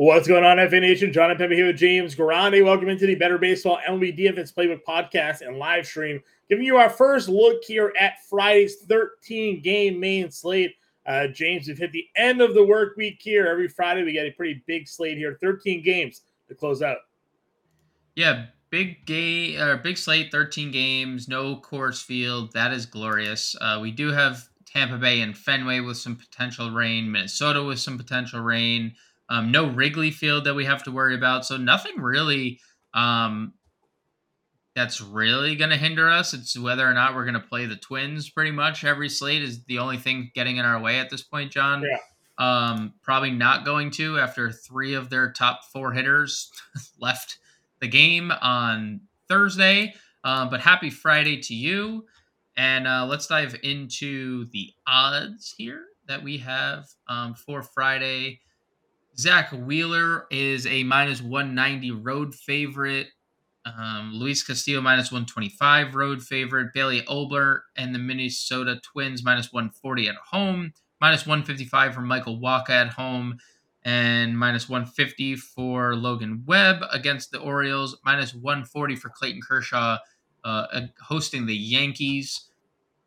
What's going on, FA Nation? Jon Impemba here with James Grande. Welcome into the Better Baseball MLB DFS Playbook podcast and live stream, giving you our first look here at Friday's 13 game main slate. Uh, James, we've hit the end of the work week here. Every Friday, we get a pretty big slate here 13 games to close out. Yeah, big game or uh, big slate, 13 games, no Coors Field. That is glorious. Uh, we do have Tampa Bay and Fenway with some potential rain, Minnesota with some potential rain. Um, no Wrigley Field that we have to worry about. So nothing really um, that's really going to hinder us. It's whether or not we're going to play the Twins. Pretty much every slate is the only thing getting in our way at this point, John. Yeah. Um, probably not going to after three of their top four hitters left the game on Thursday. Um, but happy Friday to you. And uh, let's dive into the odds here that we have um, for Friday. Zack Wheeler is a minus 190 road favorite. Um, Luis Castillo minus 125 road favorite. Bailey Ober and the Minnesota Twins minus 140 at home. Minus 155 for Michael Wacha at home. And minus 150 for Logan Webb against the Orioles. Minus 140 for Clayton Kershaw uh, hosting the Yankees.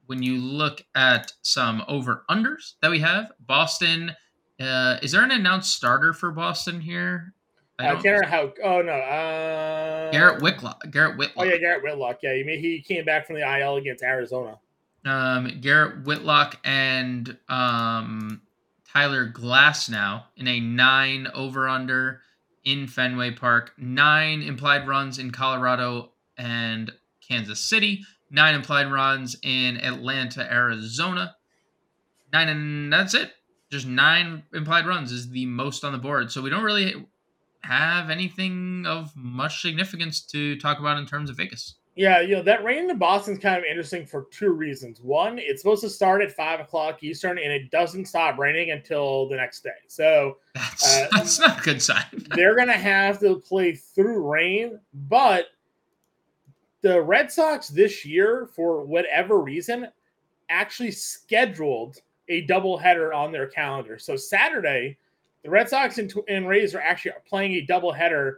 When you look at some over unders that we have, Boston uh, is there an announced starter for Boston here? I uh, Garrett how? Oh no, uh, Garrett Whitlock. Garrett Whitlock. Oh yeah, Garrett Whitlock. Yeah, he he came back from the IL against Arizona. Um, Garrett Whitlock and um, Tyler Glasnow in a nine over under in Fenway Park. Nine implied runs in Colorado and Kansas City. Nine implied runs in Atlanta, Arizona. Nine, and that's it just nine implied runs is the most on the board. So we don't really have anything of much significance to talk about in terms of Vegas. Yeah, you know, that rain in Boston's kind of interesting for two reasons. One, it's supposed to start at five o'clock Eastern and it doesn't stop raining until the next day. So that's, uh, that's not a good sign. they're going to have to play through rain, but the Red Sox this year, for whatever reason, actually scheduled a doubleheader on their calendar. So Saturday, the Red Sox and, and Rays are actually playing a doubleheader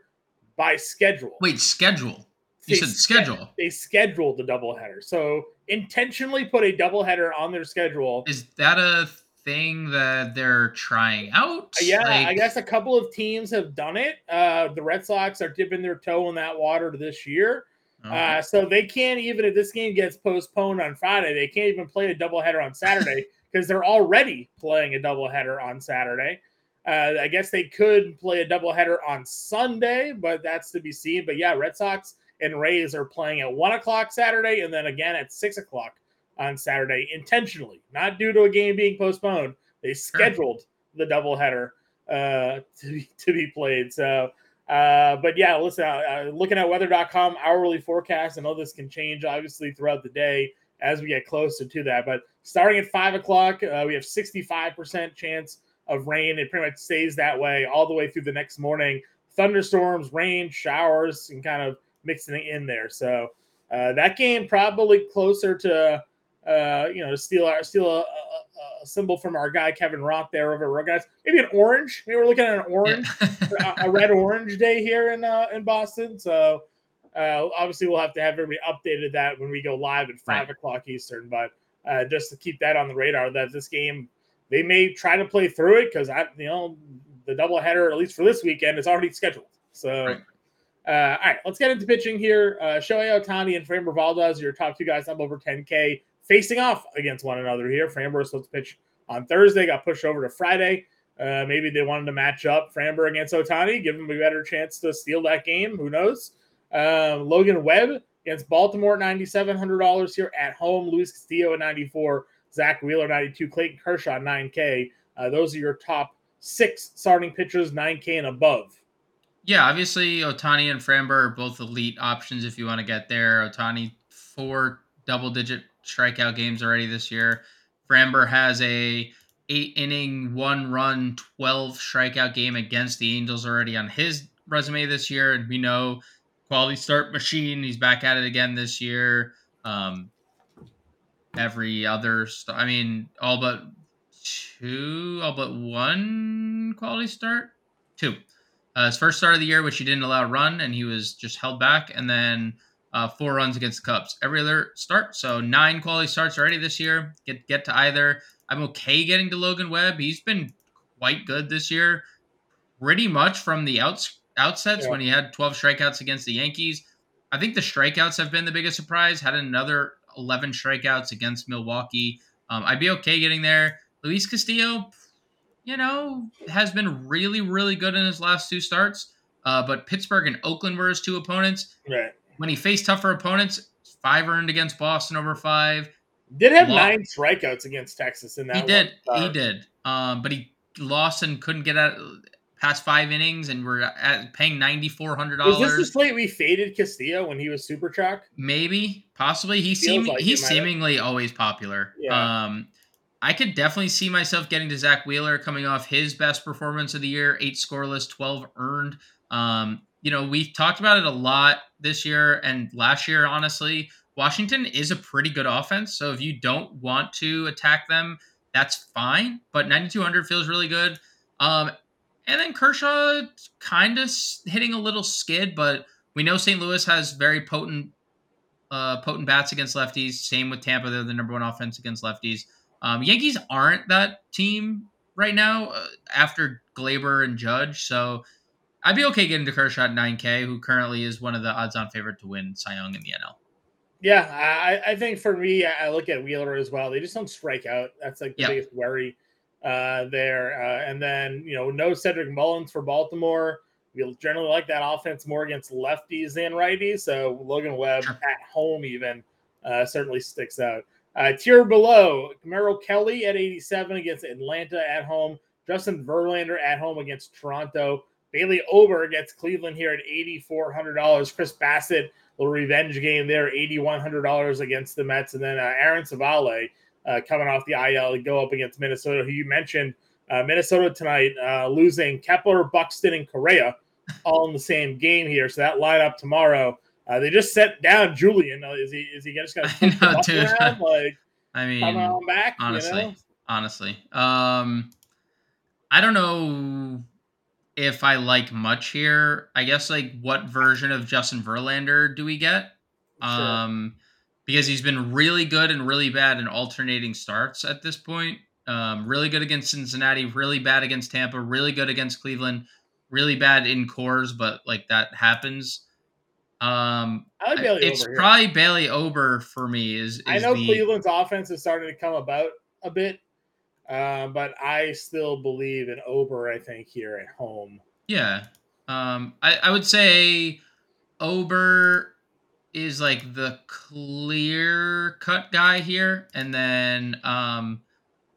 by schedule. Wait, schedule? You they said schedule. They scheduled the doubleheader. So intentionally put a doubleheader on their schedule. Is that a thing that they're trying out? Yeah, like... I guess a couple of teams have done it. Uh, the Red Sox are dipping their toe in that water this year. Uh, so they can't even if this game gets postponed on Friday, they can't even play a doubleheader on Saturday because they're already playing a doubleheader on Saturday. Uh, I guess they could play a doubleheader on Sunday, but that's to be seen. But yeah, Red Sox and Rays are playing at one o'clock Saturday and then again at six o'clock on Saturday intentionally, not due to a game being postponed. They scheduled the doubleheader uh, to be, to be played. So, uh, but yeah, listen, uh, uh looking at weather.com hourly forecast, I know this can change obviously throughout the day as we get closer to that. But starting at five o'clock, uh, we have 65% chance of rain. It pretty much stays that way all the way through the next morning. Thunderstorms, rain, showers, and kind of mixing it in there. So uh, that game probably closer to uh, you know steal our steal a, a, a, symbol from our guy Kevin Rock there over at guys. Maybe an orange. Maybe we're looking at an orange, yeah. a, a red orange day here in uh, in Boston. So uh, obviously, we'll have to have everybody updated that when we go live at five right. o'clock Eastern. But uh, just to keep that on the radar, that this game they may try to play through it because I, you know, the doubleheader at least for this weekend is already scheduled. So, right. uh, all right, let's get into pitching here. Uh, Shohei Ohtani and Framber Valdez, your top two guys up over 10K, facing off against one another here. Framber is supposed to pitch on Thursday, got pushed over to Friday. Uh, maybe they wanted to match up Framber against Ohtani, give him a better chance to steal that game. Who knows? Um, Logan Webb against Baltimore, $9,700 here at home. Luis Castillo at 94 Zack Wheeler, 92 Clayton Kershaw, 9K. Uh, those are your top six starting pitchers, 9K and above. Yeah, obviously, Ohtani and Framber are both elite options if you want to get there. Ohtani, four double digit strikeout games already this year. Framber has a eight inning, one run, 12 strikeout game against the Angels already on his resume this year. And we know quality start machine. He's back at it again this year. Um, every other, st- I mean, all but two, all but one quality start, two. Uh, his first start of the year, which he didn't allow a run, and he was just held back, and then uh, four runs against the Cubs every other start. So nine quality starts already this year. Get get to either. I'm okay getting to Logan Webb. He's been quite good this year, pretty much from the outs outsets yeah. when he had 12 strikeouts against the Yankees. I think the strikeouts have been the biggest surprise. Had another 11 strikeouts against Milwaukee. Um, I'd be okay getting there. Luis Castillo, you know, has been really, really good in his last two starts. Uh, but Pittsburgh and Oakland were his two opponents. Right. When he faced tougher opponents, five earned against Boston over five. Did have lost. nine strikeouts against Texas in that. He did. He did. Um, but he lost and couldn't get out past five innings, and we're at, paying ninety four hundred dollars. Was this the slate we faded Castillo when he was super chalk? Maybe, possibly. He seemed like he's seemingly always popular. Yeah. Um, I could definitely see myself getting to Zack Wheeler coming off his best performance of the year, eight scoreless, twelve earned. Um, you know, we talked about it a lot this year and last year. Honestly, Washington is a pretty good offense. So if you don't want to attack them, that's fine. But 9200 feels really good. Um, and then Kershaw kind of hitting a little skid, but we know St. Louis has very potent uh, potent bats against lefties. Same with Tampa; they're the number one offense against lefties. Um, Yankees aren't that team right now uh, after Gleyber and Judge, so I'd be okay getting to Kershaw at 9K, who currently is one of the odds-on favorite to win Cy Young in the NL. Yeah, I, I think for me, I look at Wheeler as well. They just don't strike out. That's like the yep. biggest worry uh, there. Uh, and then, you know, no Cedric Mullins for Baltimore. We generally like that offense more against lefties than righties. So Logan Webb sure. at home, even uh, certainly sticks out. Uh, tier below, Merrill Kelly at 87 against Atlanta at home. Justin Verlander at home against Toronto. Bailey Ober against Cleveland here at $8,400. Chris Bassitt, little revenge game there, $8,100 against the Mets. And then uh, Aaron Civale uh, coming off the IL to go up against Minnesota, who you mentioned. Uh, Minnesota tonight uh, losing Kepler, Buxton, and Correa all in the same game here. So that lineup tomorrow. Uh, they just set down Julien. Uh, is he is he just gonna around? Like I mean, on back, honestly, you know? honestly, um, I don't know if I like much here. I guess like what version of Justin Verlander do we get? Sure. Um, because he's been really good and really bad in alternating starts at this point. Um, really good against Cincinnati, really bad against Tampa, really good against Cleveland, really bad in Coors, but like that happens. Um, I like it's Ober probably. Bailey Ober for me. Is, is I know the, Cleveland's offense is starting to come about a bit, uh, but I still believe in Ober. I think here at home. Yeah, um, I, I would say Ober is like the clear cut guy here, and then um,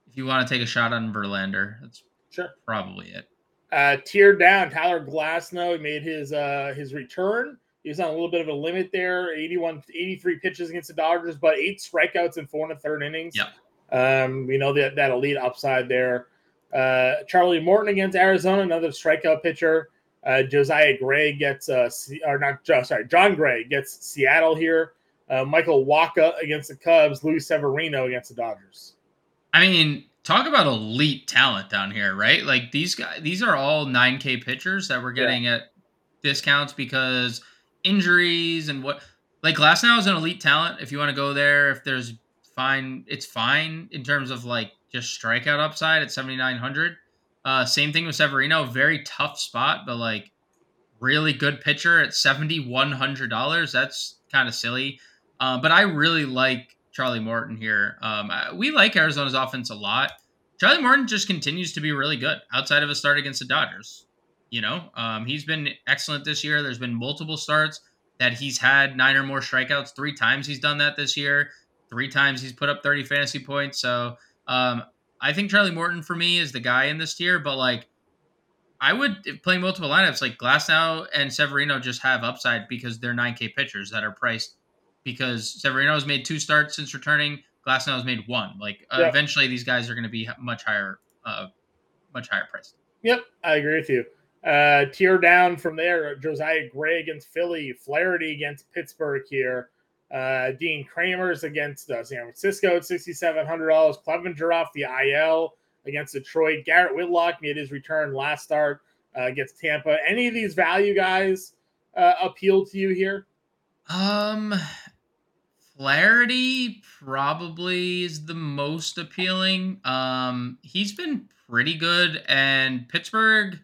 if you want to take a shot on Verlander, that's sure probably it. Uh, tiered down, Tyler Glasnow he made his uh, his return. He was on a little bit of a limit there, 81, 83 pitches against the Dodgers, but eight strikeouts in four and a third innings. Yeah. Um, we know that that elite upside there. Uh, Charlie Morton against Arizona, another strikeout pitcher. Uh, Josiah Gray gets, uh, or not, sorry, Jon Gray gets Seattle here. Uh, Michael Wacha against the Cubs. Luis Severino against the Dodgers. I mean, talk about elite talent down here, right? Like these guys, these are all 9K pitchers that we're getting yeah. at discounts because injuries and what. Like Glasnow is an elite talent. If you want to go there, if there's fine, it's fine in terms of like just strikeout upside at 7,900. Uh, same thing with Severino, very tough spot, but like really good pitcher at seventy one hundred dollars. That's kind of silly. Uh, but I really like Charlie Morton here. Um, we like Arizona's offense a lot. Charlie Morton just continues to be really good outside of a start against the Dodgers. You know, um, he's been excellent this year. There's been multiple starts that he's had nine or more strikeouts. Three times he's done that this year. Three times he's put up 30 fantasy points. So um, I think Charlie Morton for me is the guy in this tier, but like I would play multiple lineups like Glasnow and Severino just have upside because they're 9K pitchers that are priced because Severino has made two starts since returning. Glasnow has made one. Like uh, eventually, these guys are going to be much higher, uh, much higher priced. Yep, I agree with you. Uh, tier down from there, Josiah Gray against Philly, Flaherty against Pittsburgh here. Uh, Dean Kremer's against uh, San Francisco at $6,700. Clevinger off the IL against Detroit. Garrett Whitlock made his return last start uh, against Tampa. Any of these value guys uh, appeal to you here? Um, Flaherty probably is the most appealing. Um, he's been pretty good, and Pittsburgh,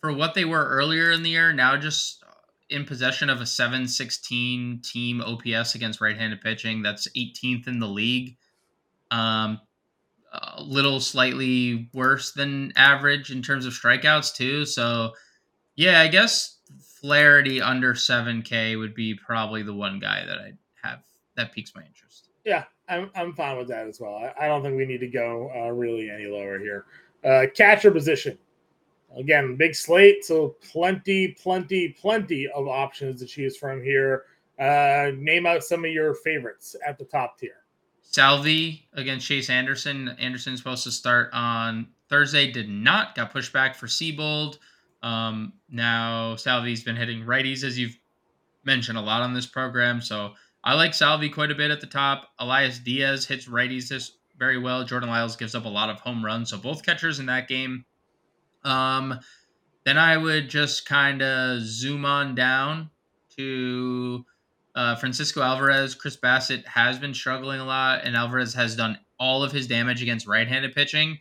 for what they were earlier in the year, now just in possession of a 716 team OPS against right handed pitching. That's 18th in the league. Um, a little slightly worse than average in terms of strikeouts, too. So, yeah, I guess Flaherty under 7K would be probably the one guy that I'd have that piques my interest. Yeah, I'm, I'm fine with that as well. I, I don't think we need to go uh, really any lower here. Uh, catcher position. Again, big slate, so plenty, plenty, plenty of options to choose from here. Uh, name out some of your favorites at the top tier. Salvi against Chase Anderson. Anderson's supposed to start on Thursday, did not, got pushed back for Seabold. Um, now Salvi's been hitting righties, as you've mentioned a lot on this program. So I like Salvi quite a bit at the top. Elias Diaz hits righties this very well. Jordan Lyles gives up a lot of home runs. So both catchers in that game. Um, then I would just kind of zoom on down to uh, Francisco Alvarez. Chris Bassitt has been struggling a lot, and Alvarez has done all of his damage against right handed pitching.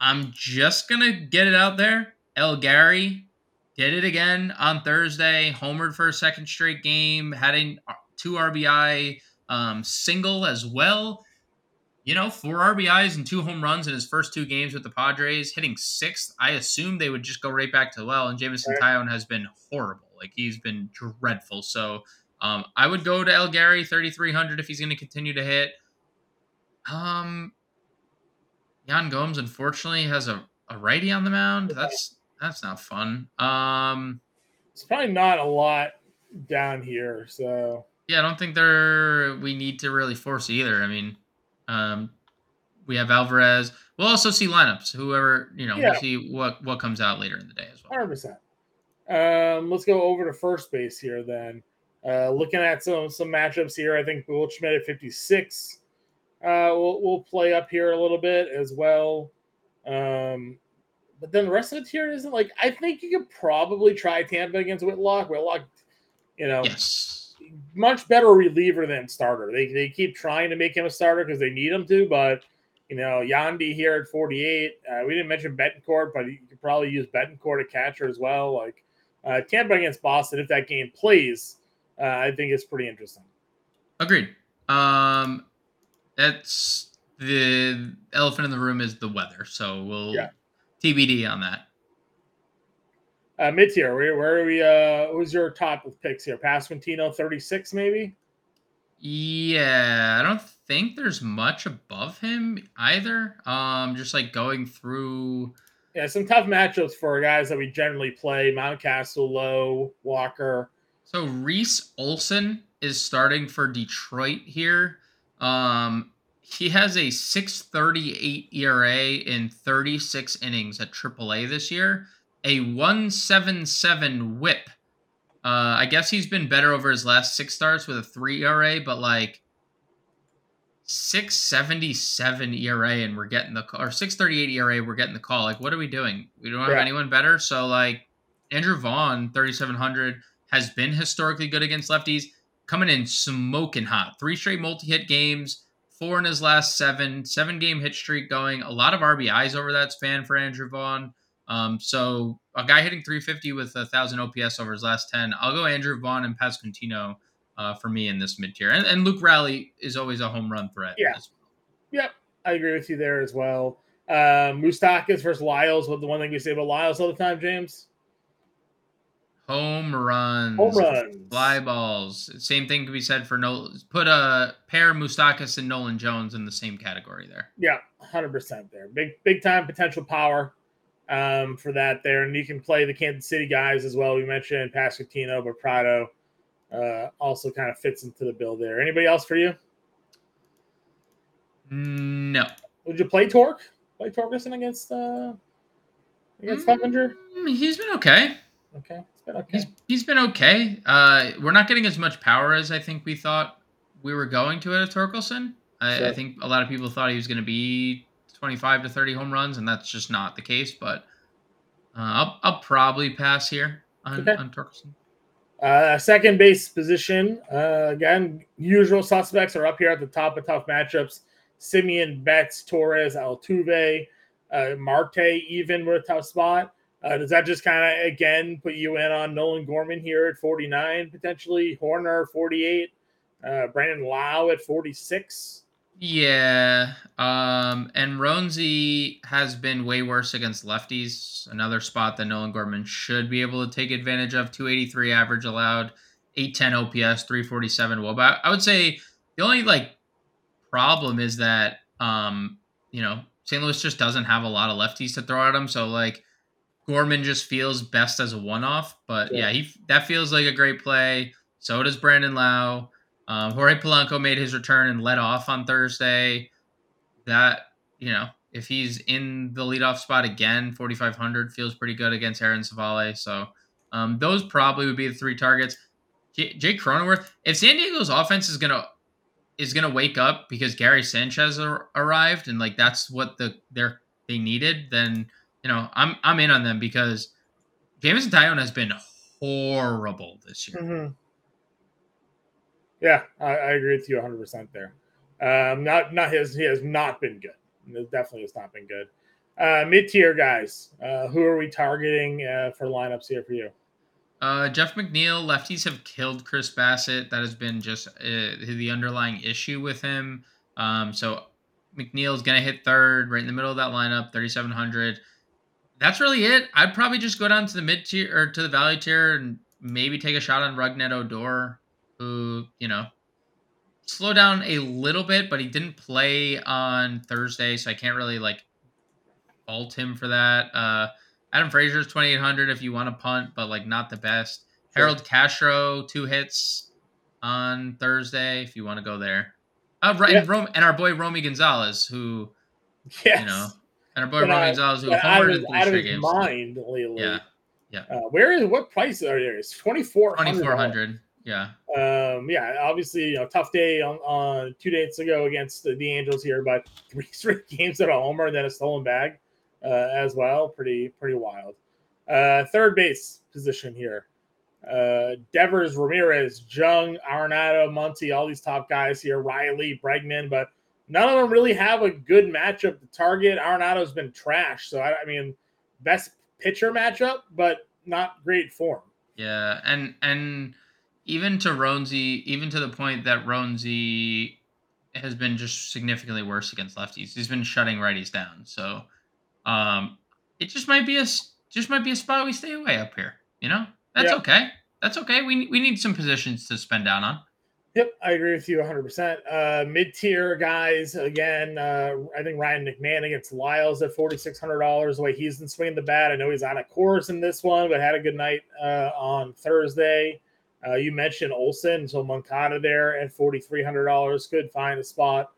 I'm just going to get it out there. El Gary did it again on Thursday, homered for a second straight game, had a two RBI um, single as well. You know, four RBIs and two home runs in his first two games with the Padres, hitting sixth. I assume they would just go right back to well. And Jameson right. Taillon has been horrible. Like he's been dreadful. So um, I would go to El Gary 3,300 if he's going to continue to hit. Um, Yan Gomes unfortunately has a, a righty on the mound. That's that's not fun. Um, it's probably not a lot down here. So yeah, I don't think there we need to really force either. I mean, um, we have Alvarez. We'll also see lineups. Whoever you know, yeah. we'll see what what comes out later in the day as well. Hundred percent. Um, let's go over to first base here then. Uh, looking at some some matchups here, I think Goldschmidt at 56 uh, will will play up here a little bit as well. Um, but then the rest of the tier isn't like I think you could probably try Tampa against Whitlock. Whitlock, you know, yes. Much better reliever than starter. They they keep trying to make him a starter because they need him to, but you know, Yandy here at 48. Uh, we didn't mention Bethancourt, but you could probably use Bethancourt a catcher as well. Like uh, Tampa against Boston, if that game plays, uh, I think it's pretty interesting. Agreed. Um, that's the elephant in the room is the weather. So we'll yeah. TBD on that. Uh, mid tier, where, where are we? Uh, who's your top picks here? Pasquantino, 36 maybe? Yeah, I don't think there's much above him either. Um, just like going through. Yeah, some tough matchups for guys that we generally play. Mountcastle, Lowe, Walker. So Reese Olson is starting for Detroit here. Um, he has a 638 ERA in 36 innings at AAA this year, a 177 whip. Uh, I guess he's been better over his last six starts with a 3 ERA, but like 677 ERA and we're getting the call, or 638 ERA, we're getting the call. Like, what are we doing? We don't have yeah. anyone better. So, like, Andrew Vaughn, 3,700, has been historically good against lefties, coming in smoking hot. Three straight multi hit games four in his last seven, seven game hit streak going. A lot of RBIs over that span for Andrew Vaughn. Um, so a guy hitting 350 with a thousand OPS over his last 10. I'll go Andrew Vaughn and Pasquantino uh, for me in this mid tier. And, and, Luke Raley is always a home run threat. Yeah. Well. Yep. I agree with you there as well. Um, Moustakas versus Lyles. What the one thing we say about Lyles all the time, James? Home runs, home runs, fly balls. Same thing can be said for no. Put a pair Moustakas and Nolan Jones in the same category there. Yeah, hundred percent there. Big big time potential power um, for that there, and you can play the Kansas City guys as well. We mentioned Pasquantino, but Pratto uh, also kind of fits into the bill there. Anybody else for you? No. Would you play Torque? Play Torkelson against uh, against mm, He's been okay. Okay been okay. He's he's been okay. Uh, we're not getting as much power as I think we thought we were going to at Torkelson. I, sure. I think a lot of people thought he was going to be 25 to 30 home runs, and that's just not the case. But Uh, I'll I'll probably pass here on okay. on Torkelson. Uh, second base position. Uh, again, usual suspects are up here at the top of tough matchups. Semien, Betts, Torres, Altuve, uh, Marte, even with a tough spot. Uh, does that just kind of again put you in on Nolan Gorman here at 49 potentially? Hoerner 48, uh, Brandon Lowe at 46. Yeah. Um, and Roansy has been way worse against lefties. Another spot that Nolan Gorman should be able to take advantage of. 283 average allowed, 810 OPS, 347 Woba. I would say the only like problem is that um, you know, St. Louis just doesn't have a lot of lefties to throw at him. So like Gorman just feels best as a one off. But yeah, yeah he that feels like a great play. So does Brandon Lowe. Um, Jorge Polanco made his return and led off on Thursday. That, you know, if he's in the leadoff spot again, 4,500 feels pretty good against Aaron Civale. So um, those probably would be the three targets. Jake Cronenworth, if San Diego's offense is gonna is gonna wake up because Gary Sanchez ar- arrived and like that's what the they're they needed, then you know I'm I'm in on them because Jameson Taillon has been horrible this year. Mm-hmm. Yeah, I, I agree with you 100 percent there. Um, not not his. He has not been good. It definitely has not been good. Uh, Mid tier guys. Uh, who are we targeting uh, for lineups here for you? Uh, Jeff McNeil. Lefties have killed Chris Bassitt. That has been just uh, the underlying issue with him. Um, so McNeil's gonna hit third, right in the middle of that lineup, 3,700. That's really it. I'd probably just go down to the mid tier or to the valley tier and maybe take a shot on Rougned Odor who, you know, slow down a little bit, but he didn't play on Thursday, so I can't really like fault him for that. Uh, Adam Frazier's 2800 if you want to punt, but like not the best. Sure. Harold Castro, two hits on Thursday if you want to go there. Uh, right, yeah. and, Rome, and our boy Romy Gonzalez, who, yes. you know, and our boy Romy Gonzalez, who homered in three straight games. mind lately. Yeah, yeah. Uh, where is what price are there? It's 2400 2400 yeah. Um, yeah, obviously, you know, tough day on, on two days ago against the, the Angels here, but three straight games at a homer and then a stolen bag uh, as well. Pretty, pretty wild. Uh, third base position here. Uh, Devers, Ramirez, Jung, Arenado, Muncy, all these top guys here, Riley, Bregman, but none of them really have a good matchup to target. Arenado's been trash. So, I, I mean, best pitcher matchup, but not great form. Yeah. And, and, even to Roansy, even to the point that Roansy has been just significantly worse against lefties. He's been shutting righties down. So um, it just might be a just might be a spot we stay away up here. You know, that's yep. okay. That's okay. We we need some positions to spend down on. Yep, I agree with you 100%. Uh, Mid tier guys, again, uh, I think Ryan McMahon against Lyles at $4,600. The way he's been swinging the bat. I know he's on a course in this one, but had a good night uh, on Thursday. Uh, you mentioned Olson, so Moncada there at forty three hundred dollars could find a spot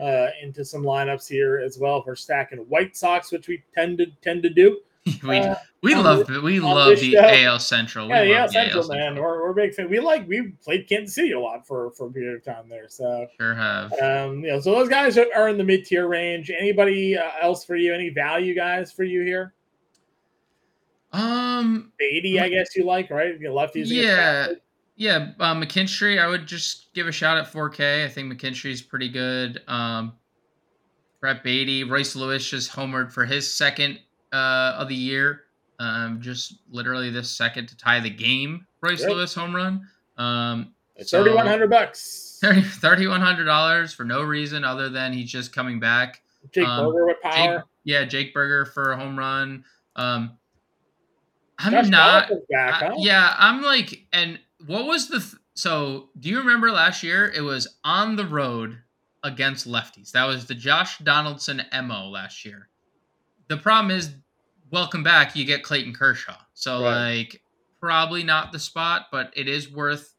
uh, into some lineups here as well for stacking White Sox, which we tend to tend to do. we uh, we love the, we love the show. AL Central. We yeah, yeah, Central, AL man. Central. We're, we're big fan. We like we played Kansas City a lot for for a period of time there. So sure have. Um, you know, so those guys are in the mid tier range. Anybody uh, else for you? Any value guys for you here? Um, eighty, I guess you like, right? You lefties. Yeah. Yeah, uh, McKinstry, I would just give a shout at 4K. I think McKinstry's pretty good. Um, Brett Baty, Royce Lewis just homered for his second uh, of the year. Um, just literally this second to tie the game. Royce yep. Lewis home run. Um, so thirty one hundred bucks. Thirty one hundred dollars for no reason other than he's just coming back. Jake um, Burger with power. Jake, yeah, Jake Burger for a home run. Um, I'm Josh not. Back, huh? I, yeah, I'm like, and what was the th- so do you remember last year it was on the road against lefties? That was the josh donaldson mo last year. The problem is welcome back you get clayton kershaw. So right. like probably not the spot but it is worth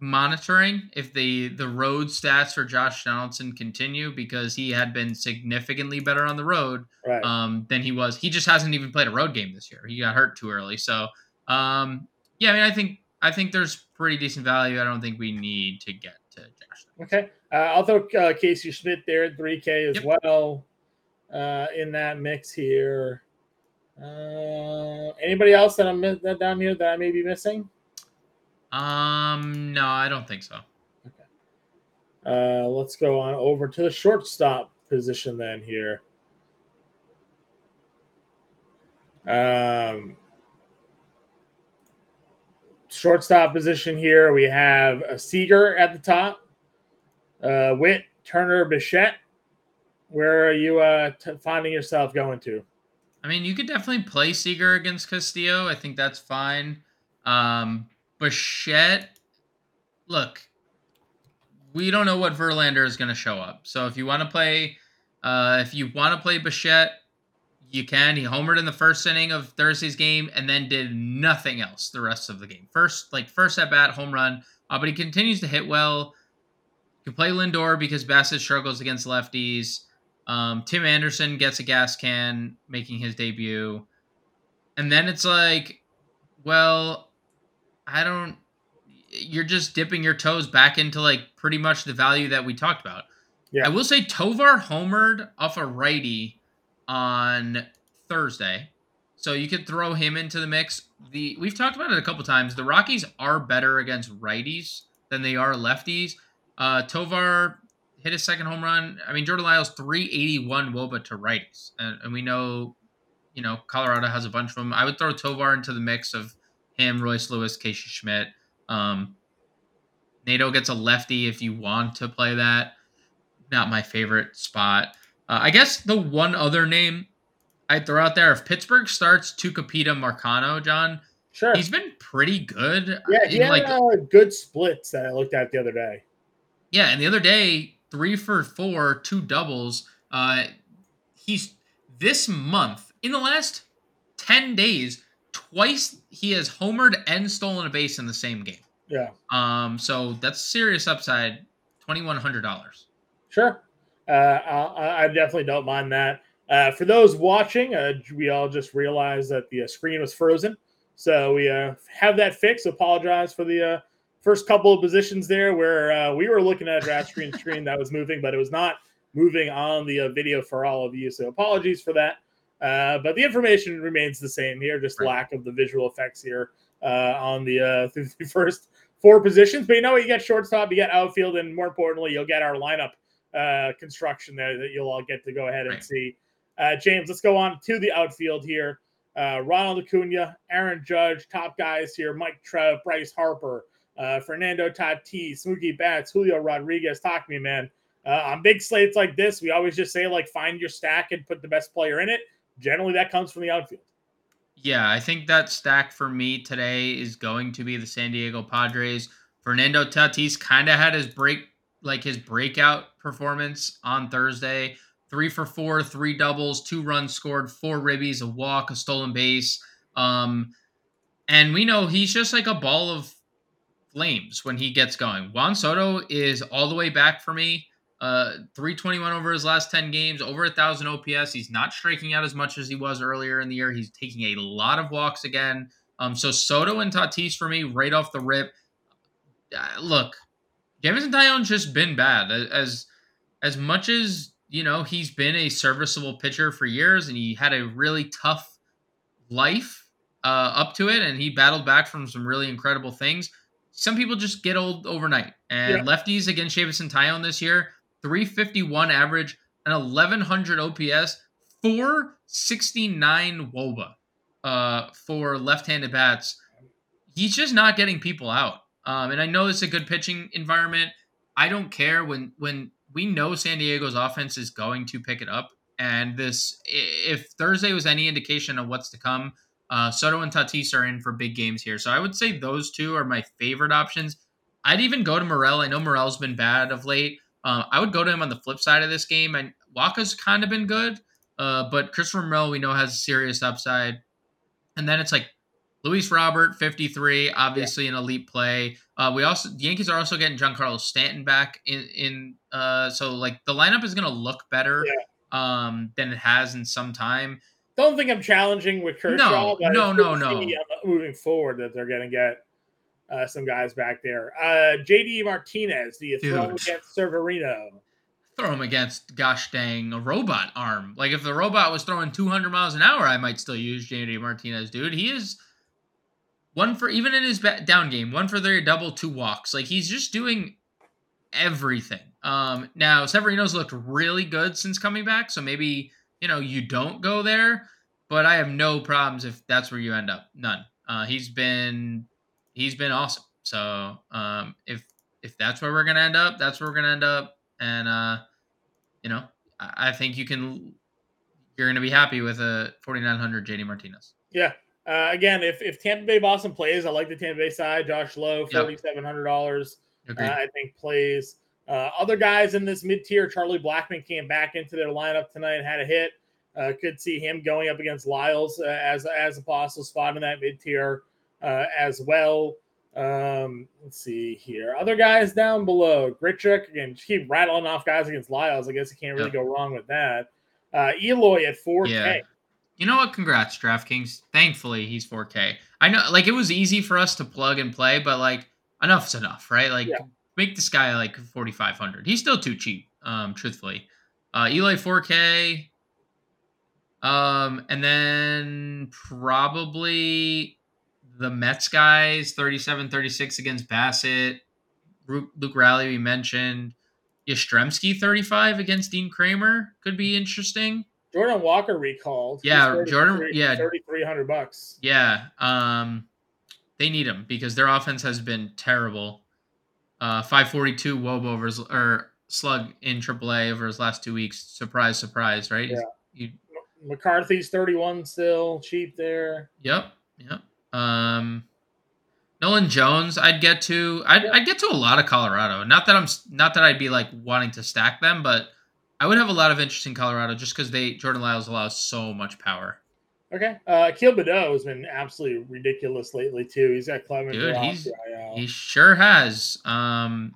monitoring if the the road stats for josh donaldson continue because he had been significantly better on the road right. um, than he was. He just hasn't even played a road game this year. He got hurt too early. So um, yeah i mean i think I think there's pretty decent value. I don't think we need to get to Josh. Okay, uh, I'll throw uh, Casey Schmidt there at 3K as yep. well uh, in that mix here. Uh, anybody else that I'm that down here that I may be missing? Um, no, I don't think so. Okay. Uh, let's go on over to the shortstop position then here. Um, shortstop position here, we have a Seager at the top, uh, Witt, Turner, Bichette. Where are you uh, t- finding yourself going to? I mean, you could definitely play Seager against Castillo. I think that's fine. Um, Bichette, look, we don't know what Verlander is going to show up. So if you want to play, uh, if you want to play Bichette, you can. He homered in the first inning of Thursday's game and then did nothing else the rest of the game. First, like first at bat, home run, uh, but he continues to hit well. You can play Lindor because Bassitt struggles against lefties. Um, Tim Anderson gets a gas can making his debut. And then it's like, well, I don't. You're just dipping your toes back into like pretty much the value that we talked about. Yeah. I will say Tovar homered off a righty on Thursday. So you could throw him into the mix. The we've talked about it a couple times. The Rockies are better against righties than they are lefties. Uh, Tovar hit his second home run. I mean, Jordan Lyles 381 Woba to righties, and, and we know, you know, Colorado has a bunch of them. I would throw Tovar into the mix of him, Royce Lewis, Casey Schmidt. Um, Nato gets a lefty if you want to play that. Not my favorite spot. Uh, I guess the one other name I'd throw out there, if Pittsburgh starts Tucupita Marcano, John, sure, he's been pretty good. Yeah, he had like, uh, good splits that I looked at the other day. Yeah, and the other day, three for four, two doubles. Uh, he's this month in the last ten days, twice he has homered and stolen a base in the same game. Yeah. Um. So that's serious upside. Twenty one hundred dollars. Sure. Uh, I, I, definitely don't mind that. Uh, for those watching, uh, we all just realized that the uh, screen was frozen, so we uh, have that fixed. Apologize for the uh, first couple of positions there where we were looking at a draft screen screen that was moving, but it was not moving on the video for all of you. So apologies for that. Uh, but the information remains the same here, just right. lack of the visual effects here uh, on the, uh, the first four positions. But you know what? You get shortstop, you get outfield, and more importantly, you'll get our lineup uh, construction there that you'll all get to go ahead and see. Uh, James, let's go on to the outfield here. Uh, Ronald Acuna, Aaron Judge, top guys here: Mike Trout, Bryce Harper, uh, Fernando Tatis, Mookie Betts, Julio Rodriguez. Talk to me, man. Uh, on big slates like this, we always just say like find your stack and put the best player in it. Generally, that comes from the outfield. Yeah, I think that stack for me today is going to be the San Diego Padres. Fernando Tatis kind of had his break like his breakout performance on Thursday. Three for four, three doubles, two runs scored, four ribbies, a walk, a stolen base. Um, and we know he's just like a ball of flames when he gets going. Juan Soto is all the way back for me. Uh, 321 over his last 10 games, over a thousand OPS. He's not striking out as much as he was earlier in the year. He's taking a lot of walks again. Um, so Soto and Tatis for me right off the rip. Uh, look, Jameson Taillon's just been bad. As as much as you know, he's been a serviceable pitcher for years, and he had a really tough life uh, up to it, and he battled back from some really incredible things. Some people just get old overnight, and yeah. lefties against Jameson Taillon this year, 351 average, an 1100 OPS, 469 WOBA uh, for left-handed bats. He's just not getting people out. Um, and I know it's a good pitching environment. I don't care when when we know San Diego's offense is going to pick it up. And this, if Thursday was any indication of what's to come, uh, Soto and Tatis are in for big games here. So I would say those two are my favorite options. I'd even go to Morel. I know Morel's been bad of late. Uh, I would go to him on the flip side of this game. And Wacha's kind of been good, uh, but Christopher Morel we know has a serious upside. And then it's like Luis Robert, 53, obviously yeah. an elite play. Uh, we also the Yankees are also getting Giancarlo Stanton back in in uh, so like the lineup is gonna look better yeah. um than it has in some time. Don't think I'm challenging with Kershaw. No, no, no, no. Uh, moving forward, that they're gonna get uh, some guys back there. Uh, JD Martinez, do the throw against Severino. throw him against gosh dang a robot arm. Like if the robot was throwing 200 miles an hour, I might still use JD Martinez, dude. He is one for even in his down game, one for their double, two walks. Like he's just doing everything. Um, now Severino's looked really good since coming back, so maybe you know you don't go there. But I have no problems if that's where you end up. None. Uh, he's been he's been awesome. So um, if if that's where we're gonna end up, that's where we're gonna end up. And uh, you know, I, I think you can you're gonna be happy with a 4900 JD Martinez. Yeah. Uh, again, if if Tampa Bay Boston plays, I like the Tampa Bay side. Josh Lowe, forty seven hundred dollars. Uh, I think plays. Uh, other guys in this mid tier, Charlie Blackmon came back into their lineup tonight and had a hit. Uh, could see him going up against Lyles uh, as as a possible spot in that mid tier uh, as well. Um, let's see here. Other guys down below. Grichuk again, keep rattling off guys against Lyles. I guess you can't really go wrong with that. Uh, Eloy at 4K. Yeah. You know what? Congrats, DraftKings. Thankfully, he's 4K. I know, like, it was easy for us to plug and play, but like, enough's enough, right? Like, yeah. make this guy like 4,500. He's still too cheap, um, truthfully. Uh, Eloy 4K. Um, and then probably the Mets guys 37 36 against Bassitt. Luke Raley, we mentioned. Yastrzemski 35 against Dean Kremer could be interesting. Jordan Walker recalled. Yeah, Jordan. Yeah, 3,300 bucks. Yeah. Um, they need him because their offense has been terrible. Uh, 542 wob over his, or slug in AAA over his last two weeks. Surprise, surprise, right? Yeah. You, McCarthy's 31 still cheap there. Yep. Yep. Um, Nolan Jones, I'd get to. I'd, I'd get to a lot of Colorado. Not that I'm not that I'd be like wanting to stack them, but I would have a lot of interest in Colorado just because they Jordan Lyles allows so much power. Okay, uh, Akil Baddoo has been absolutely ridiculous lately too. He's got Clement. Dude, he's he sure has. Um,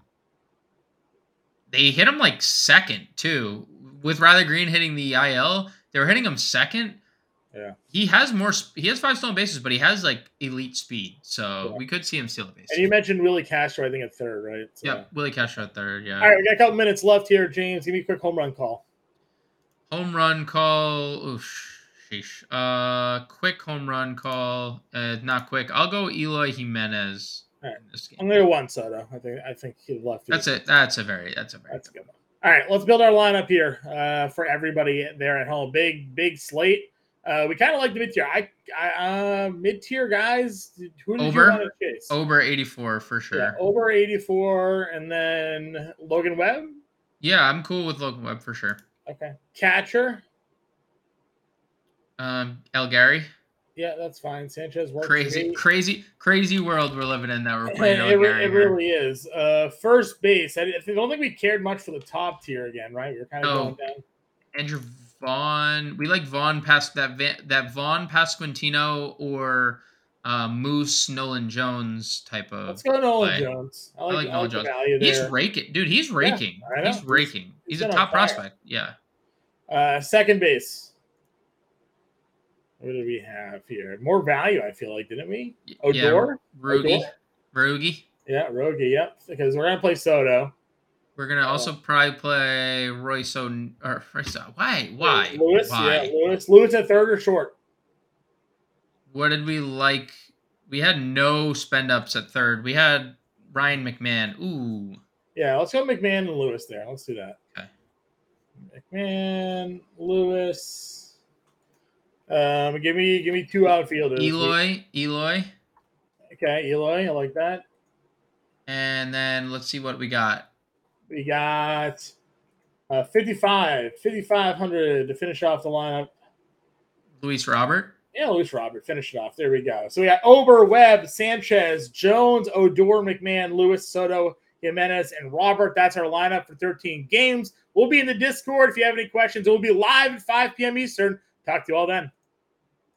they hit him like second too, with Riley Greene hitting the IL. They were hitting him second yeah. He has more. He has five stolen bases, but he has like elite speed, so yeah. we could see him steal a base. And you mentioned Willi Castro, I think at third, right? So. Yeah, Willi Castro at third. Yeah. All right, we got a couple minutes left here, James. Give me a quick home run call. Home run call. Oof, sheesh. Uh, quick home run call. Uh, not quick. I'll go Eloy Jimenez. All right. I'm gonna go Juan Soto. I think I think he left. That's it. That's a very. That's a very. That's a good one. All right, let's build our lineup here uh, for everybody there at home. Big, big slate. Uh, we kind of like the mid tier. I, I uh, mid tier guys. Who did over, you want to chase? Over eighty four for sure. Yeah, over eighty four, and then Logan Webb. Yeah, I'm cool with Logan Webb for sure. Okay, catcher. Um, El Gary. Yeah, that's fine. Sanchez works. Crazy, crazy, crazy world we're living in that we're playing. it, it really is. Uh, first base. I, I don't think we cared much for the top tier again, right? We are kind of oh, going down. Andrew Vaughn. We like Vaughn past that that Vaughn Pasquantino or uh, Moose Nolan Jones type of. Let's go Nolan play. Jones. I like, I like Nolan Jones. He's raking, dude. He's raking. Yeah, he's raking. He's, he's a top prospect. Yeah. Uh, second base. What do we have here? More value, I feel like, didn't we? Odor, yeah, Rugi, Rugi. Yeah, Rogi. Yep. Because we're gonna play Soto. We're gonna also probably play Royce O or Royce. Why? Why? Lewis. Why? Yeah, Lewis. Lewis at third or short. What did we like? We had no spend ups at third. We had Ryan McMahon. Ooh. Yeah, let's go McMahon and Lewis there. Let's do that. Okay. McMahon, Lewis. Um, give me give me two outfielders. Eloy, Eloy. Okay, Eloy. I like that. And then let's see what we got. We got uh, 55, 5,500 to finish off the lineup. Luis Robert. Yeah, Luis Robert. Finish it off. There we go. So we got Ober, Webb, Sanchez, Jones, Odor, McMahon, Lewis, Soto, Jimenez, and Robert. That's our lineup for 13 games. We'll be in the Discord if you have any questions. It will be live at 5 p.m. Eastern. Talk to you all then.